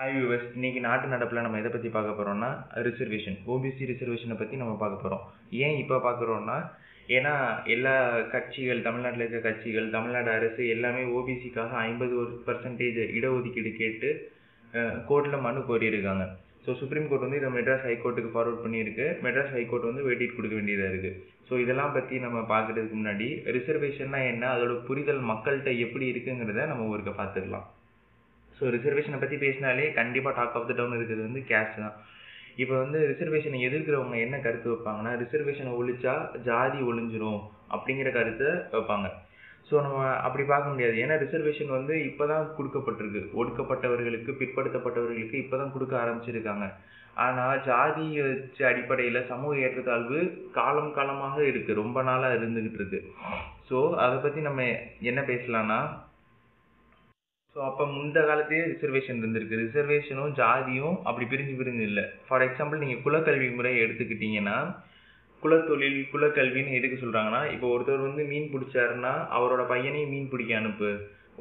Hi viewers இன்னைக்கு நாட்டு நடப்பில் நம்ம எதை பற்றி பார்க்க போகிறோம்னா ரிசர்வேஷன் ஓபிசி ரிசர்வேஷனை பற்றி நம்ம பார்க்க போகிறோம் ஏன் இப்போ பார்க்குறோன்னா ஏன்னா எல்லா கட்சிகள் தமிழ்நாட்டில் இருக்க கட்சிகள் தமிழ்நாடு அரசு எல்லாமே ஓபிசிக்காக ஐம்பது ஒரு பர்சன்டேஜ் இடஒதுக்கீடு கேட்டு கோர்ட்டில் மனு கோரியிருக்காங்க. ஸோ சுப்ரீம் கோர்ட் வந்து இதை மெட்ராஸ் ஹைகோர்ட்டுக்கு ஃபார்வர்ட் பண்ணியிருக்கு. மெட்ராஸ் ஹைகோர்ட் வந்து வெயிட் கொடுக்க வேண்டியதாக இருக்குது ஸோ இதெல்லாம் பற்றி நம்ம பார்க்குறதுக்கு முன்னாடி ரிசர்வேஷன்னா என்ன? அதோட புரிதல் மக்கள்கிட்ட எப்படி இருக்குங்கிறத நம்ம ஒருக்க பார்த்துக்கலாம் ஸோ ரிசர்வேஷனை பற்றி பேசினாலே கண்டிப்பாக டாக் ஆஃப் த டவுன் இருக்கிறது வந்து கேஸ்ட் தான். இப்போ வந்து ரிசர்வேஷனை எதிர்க்கிறவங்க என்ன கருத்து வைப்பாங்கன்னா ரிசர்வேஷனை ஒழிச்சா ஜாதி ஒழிஞ்சிரும் அப்படிங்கிற கருத்தை வைப்பாங்க. ஸோ நம்ம அப்படி பார்க்க முடியாது. ஏன்னா ரிசர்வேஷன் வந்து இப்போ தான் கொடுக்கப்பட்டிருக்கு. ஒடுக்கப்பட்டவர்களுக்கு பிற்படுத்தப்பட்டவர்களுக்கு இப்போ தான் கொடுக்க ஆரம்பிச்சிருக்காங்க. ஆனால் ஜாதி வச்சு அடிப்படையில் சமூக ஏற்றத்தாழ்வு காலம் காலமாக இருக்குது ரொம்ப நாளாக இருந்துக்கிட்டு இருக்கு. ஸோ அதை பற்றி நம்ம என்ன பேசலாம்னா ஸோ அப்போ முந்த காலத்தையே ரிசர்வேஷன் இருந்திருக்கு. ரிசர்வேஷனும் ஜாதியும் அப்படி பிரிஞ்சு பிரிஞ்சு இல்லை. ஃபார் எக்ஸாம்பிள் நீங்கள் குலக்கல்வி முறையை எடுத்துக்கிட்டிங்கன்னா குலத்தொழில் குலக்கல்வின்னு எதுக்கு சொல்கிறாங்கன்னா இப்போ ஒருத்தர் வந்து மீன் பிடிச்சாருன்னா அவரோட பையனையும் மீன் பிடிக்க அனுப்பு.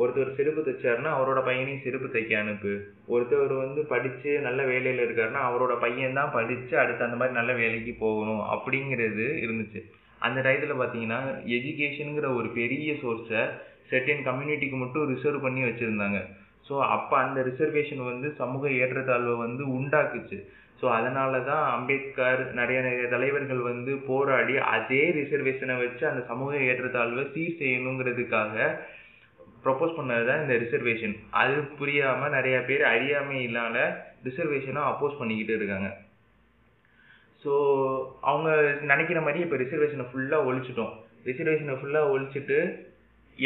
ஒருத்தர் செருப்பு தைச்சாருன்னா அவரோட பையனையும் செருப்பு தைக்க அனுப்பு. ஒருத்தர் வந்து படித்து நல்ல வேலையில் இருக்காருன்னா அவரோட பையன் தான் படித்து அடுத்து அந்த மாதிரி நல்ல வேலைக்கு போகணும் அப்படிங்கிறது இருந்துச்சு. அந்த டயத்தில் பார்த்தீங்கன்னா எஜுகேஷனுங்கிற ஒரு பெரிய சோர்ஸை செர்டன் கம்யூனிட்டிக்கு மட்டும் ரிசர்வ் பண்ணி வச்சுருந்தாங்க. ஸோ அப்போ அந்த ரிசர்வேஷன் வந்து சமூக ஏற்றத்தாழ்வை வந்து உண்டாக்குச்சு. ஸோ அதனால தான் அம்பேத்கர் நிறைய நிறைய தலைவர்கள் வந்து போராடி அதே ரிசர்வேஷனை வச்சு அந்த சமூக ஏற்றத்தாழ்வை சீர் செய்யணுங்கிறதுக்காக ப்ரொப்போஸ் பண்ணது தான் இந்த ரிசர்வேஷன் அது புரியாமல் நிறைய பேர் அறியாமையினால ரிசர்வேஷனை அப்போஸ் பண்ணிக்கிட்டு இருக்காங்க. ஸோ அவங்க நினைக்கிற மாதிரி இப்போ ரிசர்வேஷனை ஃபுல்லாக ஒழிச்சிட்டோம். ரிசர்வேஷனை ஃபுல்லாக ஒழிச்சிட்டு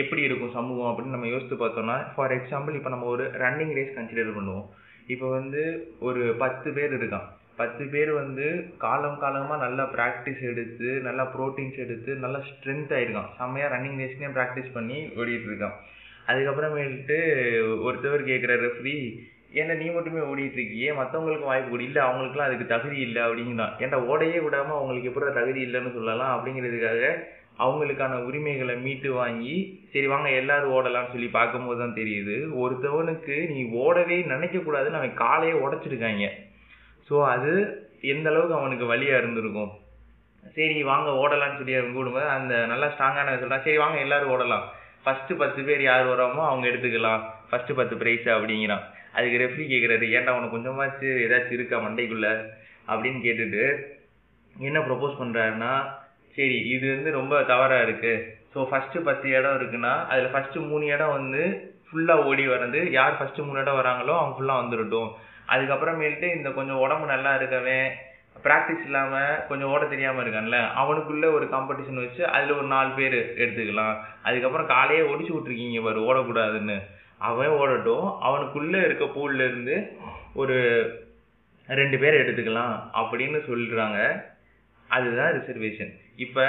எப்படி இருக்கும் சமூகம் அப்படின்னு நம்ம யோசித்து பார்த்தோம்னா ஃபார் எக்ஸாம்பிள் இப்போ நம்ம ஒரு ரன்னிங் ரேஸ் கன்சிடர் பண்ணுவோம். இப்போ வந்து ஒரு பத்து பேர் இருக்கான் பத்து பேர் வந்து காலம் காலமாக நல்லா ப்ராக்டிஸ் எடுத்து நல்லா ப்ரோட்டீன்ஸ் எடுத்து நல்லா ஸ்ட்ரென்த் ஆகிருக்கான் செம்மையாக ரன்னிங் ரேஸ்னே ப்ராக்டிஸ் பண்ணி ஓடிட்டு இருக்கான் அதுக்கப்புறமேட்டு ஒருத்தவர் கேட்குற ரெஃப்ரி ஏன்னா நீ மட்டுமே ஓடிட்டு இருக்கியே? மற்றவங்களுக்கு வாய்ப்பு கூட. இல்லை அவங்களுக்குலாம் அதுக்கு தகுதி இல்லை அப்படிங்கிறான். ஏன்டா ஓடையே விடாமல் அவங்களுக்கு எப்படி தகுதி இல்லைன்னு சொல்லலாம்? அப்படிங்கிறதுக்காக அவங்களுக்கான உரிமைகளை மீட்டு வாங்கி சரி வாங்க எல்லாரும் ஓடலாம்னு சொல்லி பார்க்கும்போது தான் தெரியுது. ஒருத்தவனுக்கு நீ ஓடவே நினைக்கக்கூடாதுன்னு அவன் காலையே உடச்சிருக்காங்க. ஸோ அது எந்த அளவுக்கு அவனுக்கு வழியாக இருந்திருக்கும். சரி வாங்க ஓடலாம்னு சொல்லி அவன் கூடும்போது அந்த நல்லா ஸ்ட்ராங்கான சொல்கிறான் சரி வாங்க எல்லாரும் ஓடலாம். ஃபஸ்ட்டு பத்து பேர் யார் வராமோ அவங்க எடுத்துக்கலாம். ஃபஸ்ட்டு பத்து ப்ரைஸ் அப்படிங்கிறான். அதுக்கு ரெஃப்ரி கேட்குறாரு ஏன்டா அவனுக்கு கொஞ்சமாச்சு ஏதாச்சும் இருக்கா மண்டைக்குள்ளே? அப்படின்னு கேட்டுட்டு என்ன ப்ரொப்போஸ் பண்ணுறாருன்னா சரி இது வந்து ரொம்ப தவறாக இருக்குது ஸோ ஃபஸ்ட்டு பத்து இடம் இருக்குன்னா அதில் ஃபஸ்ட்டு மூணு இடம் வந்து ஃபுல்லாக ஓடி வர்றது யார் ஃபஸ்ட்டு மூணு இடம் வராங்களோ அவங்க ஃபுல்லாக வந்துடட்டும் அதுக்கப்புறமேல்ட்டு இந்த கொஞ்சம் உடம்பு நல்லா இருக்கவன் ப்ராக்டிஸ் இல்லாமல் கொஞ்சம் ஓட தெரியாமல் இருக்கான்ல அவனுக்குள்ளே ஒரு காம்படிஷன் வச்சு அதில் ஒரு நாலு பேர் எடுத்துக்கலாம். அதுக்கப்புறம் காலையே ஒடிச்சு விட்ருக்கீங்க பாரு ஓடக்கூடாதுன்னு. அவன் ஓடட்டும் அவனுக்குள்ளே இருக்க பூல்லேருந்து ஒரு ரெண்டு பேர் எடுத்துக்கலாம் அப்படின்னு சொல்கிறாங்க அதுதான் ரிசர்வேஷன் இப்போ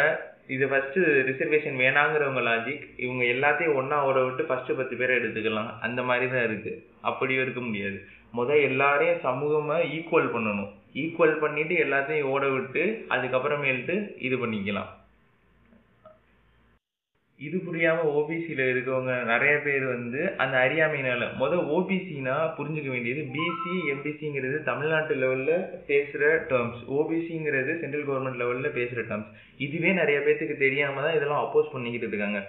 இது ஃபஸ்ட்டு ரிசர்வேஷன் வேணாங்கிறவங்க லாஜிக் இவங்க எல்லாத்தையும் ஒன்றா ஓட விட்டு ஃபஸ்ட்டு பத்து பேரை எடுத்துக்கலாம். அந்த மாதிரி தான் இருக்குது அப்படியும் இருக்க முடியாது. முதல் எல்லாரையும் சமூகமாக ஈக்குவல் பண்ணணும். ஈக்குவல் பண்ணிவிட்டு எல்லாத்தையும் ஓட விட்டு அதுக்கப்புறமேல்ட்டு இது பண்ணிக்கலாம். இது புரியாமல் ஓபிசியில் இருக்கவங்க நிறைய பேர் வந்து அந்த அறியாமையினால முத ஓபிசினா புரிஞ்சுக்க வேண்டியது பிசி எம்பிசிங்கிறது தமிழ்நாட்டு லெவலில் பேசுகிற டேர்ம்ஸ் ஓபிசிங்கிறது சென்ட்ரல் கவர்மெண்ட் லெவல்ல பேசுகிற டேர்ம்ஸ் இதுவே நிறைய பேர்த்துக்கு தெரியாமல் தான் இதெல்லாம் அப்போஸ் பண்ணிக்கிட்டு இருக்காங்க.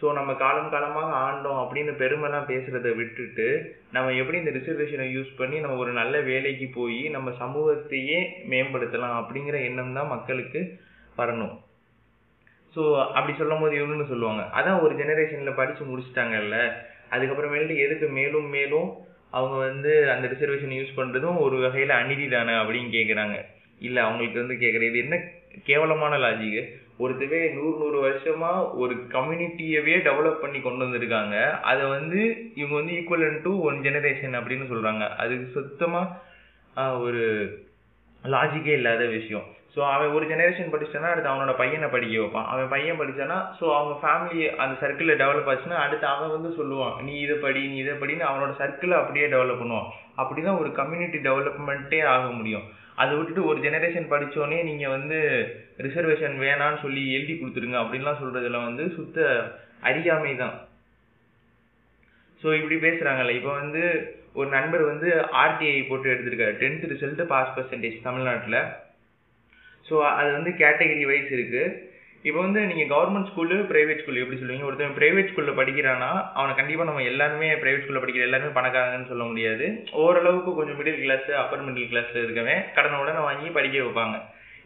ஸோ நம்ம காலம் காலமாக ஆண்டோம் அப்படின்னு பெருமைலாம் பேசுகிறத விட்டுட்டு நம்ம எப்படி இந்த ரிசர்வேஷனை யூஸ் பண்ணி நம்ம ஒரு நல்ல வேலைக்கு போய் நம்ம சமூகத்தையே மேம்படுத்தலாம் அப்படிங்கிற எண்ணம் தான் மக்களுக்கு வரணும். ஸோ அப்படி சொல்லும் போது இவனுன்னு சொல்லுவாங்க. அதான் ஒரு ஜெனரேஷனில் படித்து முடிச்சிட்டாங்கல்ல. அதுக்கப்புறமேட்டு எதுக்கு மேலும் மேலும் அவங்க வந்து அந்த ரிசர்வேஷன் யூஸ் பண்ணுறதும் ஒரு வகையில் அநீதி தானே அப்படின்னு கேட்குறாங்க இல்லை அவங்களுக்கு வந்து கேட்குறது இது என்ன கேவலமான லாஜிக்கு ஒருத்தவே நூறு நூறு வருஷமாக ஒரு கம்யூனிட்டியவே டெவலப் பண்ணி கொண்டு வந்திருக்காங்க. அதை வந்து இவங்க வந்து ஈக்குவலன் டு ஒன் ஜெனரேஷன் அப்படின்னு சொல்கிறாங்க அதுக்கு சுத்தமாக ஒரு லாஜிக்கே இல்லாத விஷயம். ஸோ அவன் ஒரு ஜெனரேஷன் படிச்சானா அடுத்து அவனோட பையனை படிக்க வைப்பான். அவன் பையன் படித்தானா ஸோ அவங்க ஃபேமிலி அந்த சர்க்கிளில் டெவலப் ஆச்சுன்னா அடுத்து அவன் வந்து சொல்லுவான் நீ இதை படி நீ இதை படின்னு அவனோட சர்க்கிளை அப்படியே டெவலப் பண்ணுவான். அப்படி தான் ஒரு கம்யூனிட்டி டெவலப்மெண்ட்டே ஆக முடியும். அதை விட்டுட்டு ஒரு ஜெனரேஷன் படித்தோடனே நீங்கள் வந்து ரிசர்வேஷன் வேணான்னு சொல்லி எழுதி கொடுத்துருங்க அப்படின்லாம் சொல்கிறதுல வந்து சுத்த அறியாமை தான். ஸோ இப்படி பேசுகிறாங்கல்ல இப்போ வந்து ஒரு நண்பர் வந்து ஆர்டிஐ போட்டு எடுத்திருக்காரு. டென்த் ரிசல்ட்டு பாஸ் பர்சன்டேஜ் தமிழ்நாட்டில். ஸோ அது வந்து கேட்டகரி வைஸ் இருக்குது இப்போ வந்து நீங்கள் கவர்மெண்ட் ஸ்கூலு ப்ரைவேட் ஸ்கூல் எப்படி சொல்லுவீங்க? ஒருத்தன் ப்ரைவேட் ஸ்கூலில் படிக்கிறான்னா அவனை கண்டிப்பாக நம்ம எல்லாருமே ப்ரைவேட் ஸ்கூலில் படிக்கிற எல்லாருமே பணக்காரங்கன்னு சொல்ல முடியாது. ஓரளவுக்கு கொஞ்சம் மிடில் கிளாஸ் அப்பர் மிடில் கிளாஸில் இருக்கவன் கடனை உடனே வாங்கி படிக்க வைப்பாங்க.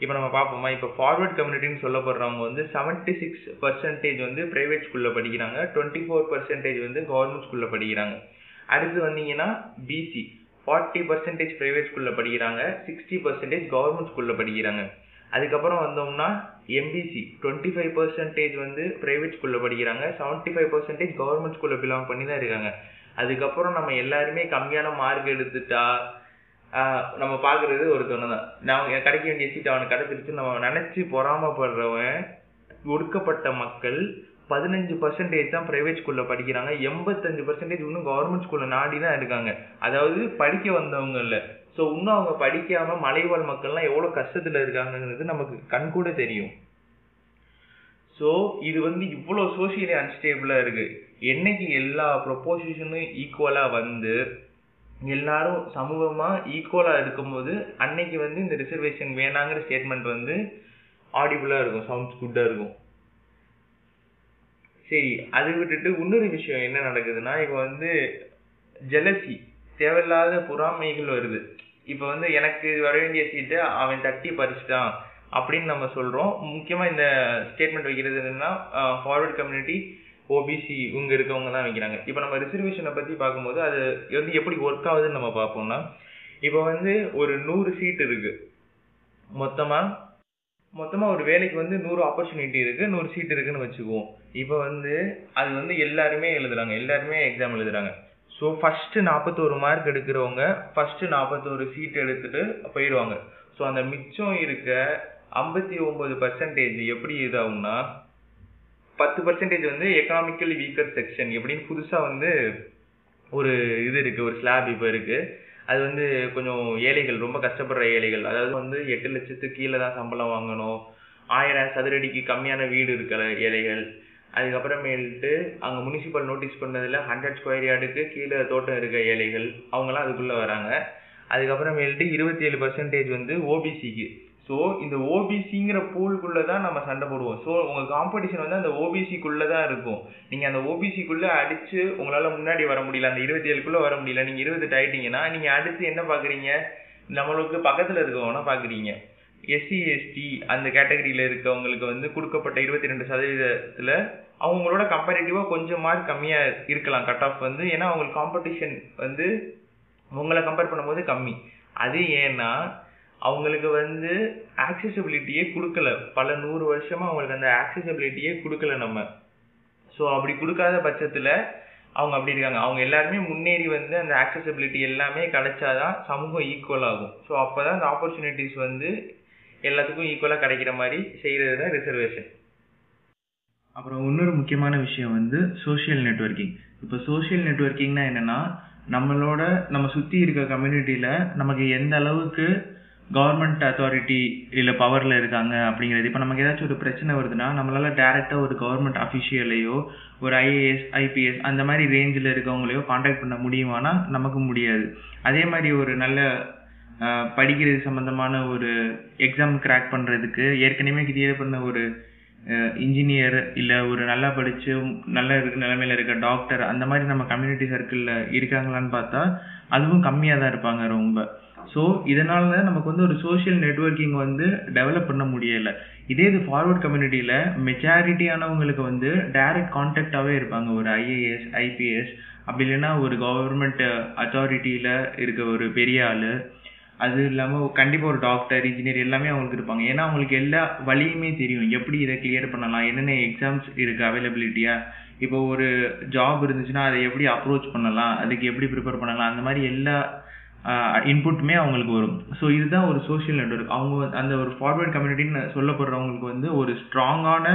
இப்போ நம்ம பார்ப்போமா? இப்போ ஃபார்வர்ட் கம்யூனிட்டின்னு சொல்லப்படுறவங்க வந்து செவன்ட்டி சிக்ஸ் பர்சன்டேஜ் வந்து ப்ரைவேட் ஸ்கூலில் படிக்கிறாங்க. டுவெண்ட்டி ஃபோர் பர்சன்டேஜ் வந்து கவர்மெண்ட் ஸ்கூலில் படிக்கிறாங்க. அடுத்து வந்தீங்கன்னா பிசி ஃபார்ட்டி பர்சன்டேஜ் ப்ரைவேட் ஸ்கூலில் படிக்கிறாங்க. சிக்ஸ்டி பர்சன்டேஜ் கவர்மெண்ட் ஸ்கூலில் படிக்கிறாங்க. அதுக்கப்புறம் வந்தோம்னா எம்பிசி டுவெண்ட்டி ஃபைவ் பர்சன்டேஜ் வந்து ப்ரைவேட் ஸ்கூலில் படிக்கிறாங்க. செவன்ட்டி ஃபைவ் பர்சன்டேஜ் கவர்மெண்ட் ஸ்கூலில் பிலாங் பண்ணி தான் இருக்காங்க. அதுக்கப்புறம் நம்ம எல்லாருமே கம்மியான மார்க் எடுத்துட்டா நம்ம பார்க்குறது ஒருத்தவனை தான். நான் கிடைக்க வேண்டிய சீட் அவனுக்கு கிடைச்சிருச்சு நம்ம நினச்சி பொறாமப்படுறவன் ஒடுக்கப்பட்ட மக்கள் பதினஞ்சு பர்சன்டேஜ் தான் ப்ரைவேட் ஸ்கூலில் படிக்கிறாங்க. எண்பத்தஞ்சு பர்சன்டேஜ் இன்னும் கவர்மெண்ட் ஸ்கூலில் நாடி தான் இருக்காங்க. அதாவது படிக்க வந்தவங்க இல்லை ஸோ இன்னும் அவங்க படிக்காமல் மலைவாழ் மக்கள்லாம் எவ்வளோ கஷ்டத்தில் இருக்காங்கங்கிறது நமக்கு கண்கூட தெரியும். ஸோ இது வந்து இவ்வளோ சோசியலி அன்ஸ்டேபிளாக இருக்குது என்னைக்கு எல்லா ப்ரொப்போசிஷனும் ஈக்குவலாக வந்து எல்லாரும் சமூகமாக ஈக்குவலாக இருக்கும்போது அன்னைக்கு வந்து இந்த ரிசர்வேஷன் வேணாங்கிற ஸ்டேட்மெண்ட் வந்து ஆடிபிளாக இருக்கும் சவுண்ட்ஸ் குட்டாக இருக்கும். சரி அது விட்டுட்டு இன்னொரு விஷயம் என்ன நடக்குதுன்னா இப்போ வந்து ஜெலசி தேவையில்லாத பொறாமைகள் வருது. இப்போ வந்து எனக்கு வர வேண்டிய சீட்டை அவன் தட்டி பறிச்சிட்டான் அப்படின்னு நம்ம சொல்கிறோம் முக்கியமாக இந்த ஸ்டேட்மெண்ட் வைக்கிறது என்னன்னா ஃபார்வர்ட் கம்யூனிட்டி ஓபிசி இவங்க இருக்கவங்க தான் வைக்கிறாங்க. இப்போ நம்ம ரிசர்வேஷனை பற்றி பார்க்கும்போது அது வந்து எப்படி ஒர்க் ஆகுதுன்னு நம்ம பார்ப்போம்னா இப்போ வந்து ஒரு நூறு சீட் இருக்குது மொத்தமாக மொத்தமாக ஒரு வேலைக்கு வந்து நூறு ஆப்பர்ச்சுனிட்டி இருக்குது நூறு சீட் இருக்குன்னு வச்சுக்குவோம். இப்போ வந்து அது வந்து எல்லாருமே எழுதுறாங்க. எல்லாருமே எக்ஸாம் எழுதுறாங்க. ஸோ ஃபஸ்ட்டு நாற்பத்தோரு மார்க் எடுக்கிறவங்க ஃபஸ்ட்டு நாற்பத்தோரு சீட் எடுத்துட்டு போயிடுவாங்க. ஸோ அந்த மிச்சம் இருக்க ஐம்பத்தி ஒம்பது பர்சன்டேஜ் எப்படி இதாகும்னா பத்து பர்சன்டேஜ் வந்து எக்கனாமிக்கலி வீக்கர் செக்ஷன் எப்படின்னு புதுசாக வந்து ஒரு இது இருக்குது ஒரு ஸ்லாப் இப்போ இருக்குது அது வந்து கொஞ்சம் ஏழைகள் ரொம்ப கஷ்டப்படுற ஏழைகள். அதாவது வந்து எட்டு லட்சத்துக்கு கீழே தான் சம்பளம் வாங்கணும். ஆயிரம் சதுரடிக்கு கம்மியான வீடு இருக்கிற ஏழைகள். அதுக்கப்புறமேல்ட்டு அங்கே முனிசிபல் நோட்டீஸ் பண்ணதில் ஹண்ட்ரட் ஸ்கொயர் யார்டுக்கு கீழே தோட்டம் இருக்க ஏழைகள் அவங்களாம் அதுக்குள்ளே வராங்க. அதுக்கப்புறமேல்ட்டு இருபத்தி ஏழு பர்சன்டேஜ் வந்து ஓபிசிக்கு ஸோ இந்த ஓபிசிங்கிற பூலுக்குள்ளே தான் நம்ம சண்டை போடுவோம். ஸோ உங்கள் காம்படிஷன் வந்து அந்த ஓபிசிக்குள்ளே தான் இருக்கும். நீங்கள் அந்த ஓபிசிக்குள்ளே அடித்து உங்களால் முன்னாடி வர முடியல அந்த இருபத்தி ஏழுக்குள்ளே வர முடியல நீங்கள் இருபத்தெட்டு ஆகிட்டீங்கன்னா நீங்கள் அடுத்து என்ன பார்க்குறீங்க நம்மளுக்கு பக்கத்தில் இருக்கவங்கன்னா பார்க்குறீங்க எஸ்சி எஸ்டி அந்த கேட்டகரியில் இருக்கவங்களுக்கு வந்து கொடுக்கப்பட்ட இருபத்தி ரெண்டு சதவீதத்தில் அவங்களோட கம்பேரிட்டிவாக கொஞ்சம் மார்க் கம்மியாக இருக்கலாம். கட் ஆஃப் வந்து ஏன்னா அவங்களுக்கு காம்படிஷன் வந்து உங்களை கம்பேர் பண்ணும்போது கம்மி. அது ஏன்னா அவங்களுக்கு வந்து ஆக்சசிபிலிட்டியே கொடுக்கல. பல நூறு வருஷமாக அவங்களுக்கு அந்த ஆக்சசிபிலிட்டியே கொடுக்கல நம்ம. ஸோ அப்படி கொடுக்காத பட்சத்தில் அவங்க அப்படி இருக்காங்க. அவங்க எல்லாருமே முன்னேறி வந்து அந்த ஆக்சசிபிலிட்டி எல்லாமே கிடைச்சாதான் சமூகம் ஈக்குவல் ஆகும். ஸோ அப்போ தான் அந்த ஆப்பர்ச்சுனிட்டிஸ் வந்து எல்லாத்துக்கும் ஈக்குவலாக கிடைக்கிற மாதிரி செய்கிறது தான் ரிசர்வேஷன் அப்புறம் இன்னொரு முக்கியமான விஷயம் வந்து சோஷியல் நெட்ஒர்க்கிங் இப்போ சோஷியல் நெட்ஒர்க்கிங்னா என்னென்னா நம்மளோட நம்ம சுற்றி இருக்க கம்யூனிட்டியில் நமக்கு எந்த அளவுக்கு கவர்மெண்ட் அத்தாரிட்டி இல்லை பவரில் இருக்காங்க அப்படிங்கிறது இப்போ நமக்கு ஏதாச்சும் ஒரு பிரச்சனை வருதுன்னா நம்மளால் டேரெக்டாக ஒரு கவர்மெண்ட் அஃபிஷியலையோ ஒரு ஐஏஎஸ் ஐபிஎஸ் அந்த மாதிரி ரேஞ்சில் இருக்கவங்களையோ காண்டாக்ட் பண்ண முடியுமானா நமக்கு முடியாது. அதே மாதிரி ஒரு நல்ல படிக்கிறது சம்மந்தமான ஒரு எக்ஸாம் கிராக் பண்ணுறதுக்கு ஏற்கனவே கிளியர் பண்ண ஒரு இன்ஜினியர் இல்லை ஒரு நல்லா படித்து நல்ல இருக்க நிலைமையில் இருக்க டாக்டர் அந்த மாதிரி நம்ம கம்யூனிட்டி சர்க்கிளில் இருக்காங்களான்னு பார்த்தா அதுவும் கம்மியாக தான் இருப்பாங்க ரொம்ப. ஸோ இதனால நமக்கு வந்து ஒரு சோஷியல் நெட்ஒர்க்கிங் வந்து டெவலப் பண்ண முடியலை. இதே இது ஃபார்வர்ட் கம்யூனிட்டியில் மெஜாரிட்டியானவங்களுக்கு வந்து டைரக்ட் கான்டாக்டாகவே இருப்பாங்க. ஒரு ஐஏஎஸ் ஐபிஎஸ் அப்படி இல்லைன்னா ஒரு கவர்மெண்ட் அத்தாரிட்டியில் இருக்க ஒரு பெரிய ஆள். அது இல்லாமல் கண்டிப்பாக ஒரு டாக்டர் இன்ஜினியர் எல்லாமே அவங்களுக்கு இருப்பாங்க. ஏன்னா அவங்களுக்கு எல்லா வழியுமே தெரியும். எப்படி இதை கிளியர் பண்ணலாம்? என்னென்ன எக்ஸாம்ஸ் இருக்குது அவைலபிலிட்டியாக இப்போ ஒரு ஜாப் இருந்துச்சுன்னா அதை எப்படி அப்ரோச் பண்ணலாம்? அதுக்கு எப்படி ப்ரிப்பேர் பண்ணலாம்? அந்த மாதிரி எல்லா இன்புட்டுமே அவங்களுக்கு வரும். ஸோ இதுதான் ஒரு சோஷியல் நெட்ஒர்க் அவங்க அந்த ஒரு ஃபார்வர்ட் கம்யூனிட்டின்னு சொல்லப்படுறவங்களுக்கு வந்து ஒரு ஸ்ட்ராங்கான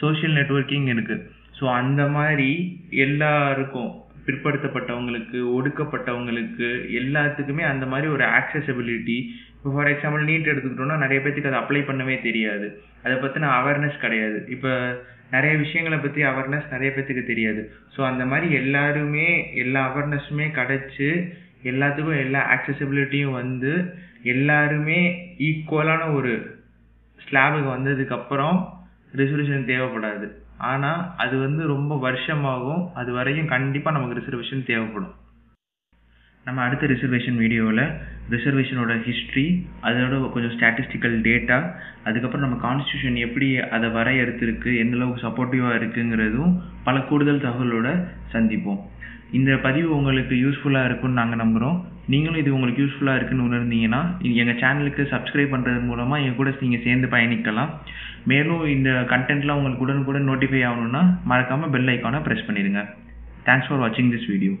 சோஷியல் நெட்ஒர்க்கிங் இருக்குது ஸோ அந்த மாதிரி எல்லாருக்கும் பிற்படுத்தப்பட்டவங்களுக்கு ஒடுக்கப்பட்டவங்களுக்கு எல்லாத்துக்குமே அந்த மாதிரி ஒரு ஆக்சசபிலிட்டி இப்போ ஃபார் எக்ஸாம்பிள் நீட் எடுத்துக்கிட்டோம்னா நிறைய பேத்துக்கு அதை அப்ளை பண்ணவே தெரியாது. அதை பற்றின அவேர்னஸ் கிடையாது. இப்போ நிறைய விஷயங்களை பற்றி அவேர்னஸ் நிறைய பேத்துக்கு தெரியாது. ஸோ அந்த மாதிரி எல்லாருமே எல்லா அவேர்னஸுமே கிடச்சி எல்லாத்துக்கும் எல்லா ஆக்சசிபிலிட்டியும் வந்து எல்லாருமே ஈக்குவலான ஒரு ஸ்லாபுக்கு வந்ததுக்கப்புறம் ரிசர்வேஷன் தேவைப்படாது. ஆனால் அது வந்து ரொம்ப வருஷமாகும். அது வரையும் கண்டிப்பாக நமக்கு ரிசர்வேஷன் தேவைப்படும். நம்ம அடுத்த ரிசர்வேஷன் வீடியோவில் ரிசர்வேஷனோட ஹிஸ்ட்ரி அதோட கொஞ்சம் ஸ்டாட்டிஸ்டிக்கல் டேட்டா அதுக்கப்புறம் நம்ம கான்ஸ்டியூஷன் எப்படி அதை வரையறுத்திருக்கு எந்தளவுக்கு சப்போர்ட்டிவாக இருக்குங்கிறதும் பல கூடுதல் தகவலோட சந்திப்போம். இந்த பதிவு உங்களுக்கு யூஸ்ஃபுல்லாக இருக்கும்னு நாங்கள் நம்புகிறோம் நீங்களும் இது உங்களுக்கு யூஸ்ஃபுல்லாக இருக்குன்னு உணர்ந்தீங்கன்னா எங்கள் சேனலுக்கு சப்ஸ்கிரைப் பண்ணுறது மூலமாக என் கூட நீங்கள் சேர்ந்து பயணிக்கலாம். மேலும் இந்த கண்டென்ட்லாம் உங்களுக்கு உடனுக்குடன் நோட்டிஃபை ஆகணும்னா மறக்காமல் பெல் ஐக்கானை ப்ரெஸ் பண்ணிடுங்க. தேங்க்ஸ் ஃபார் வாட்சிங் திஸ் வீடியோ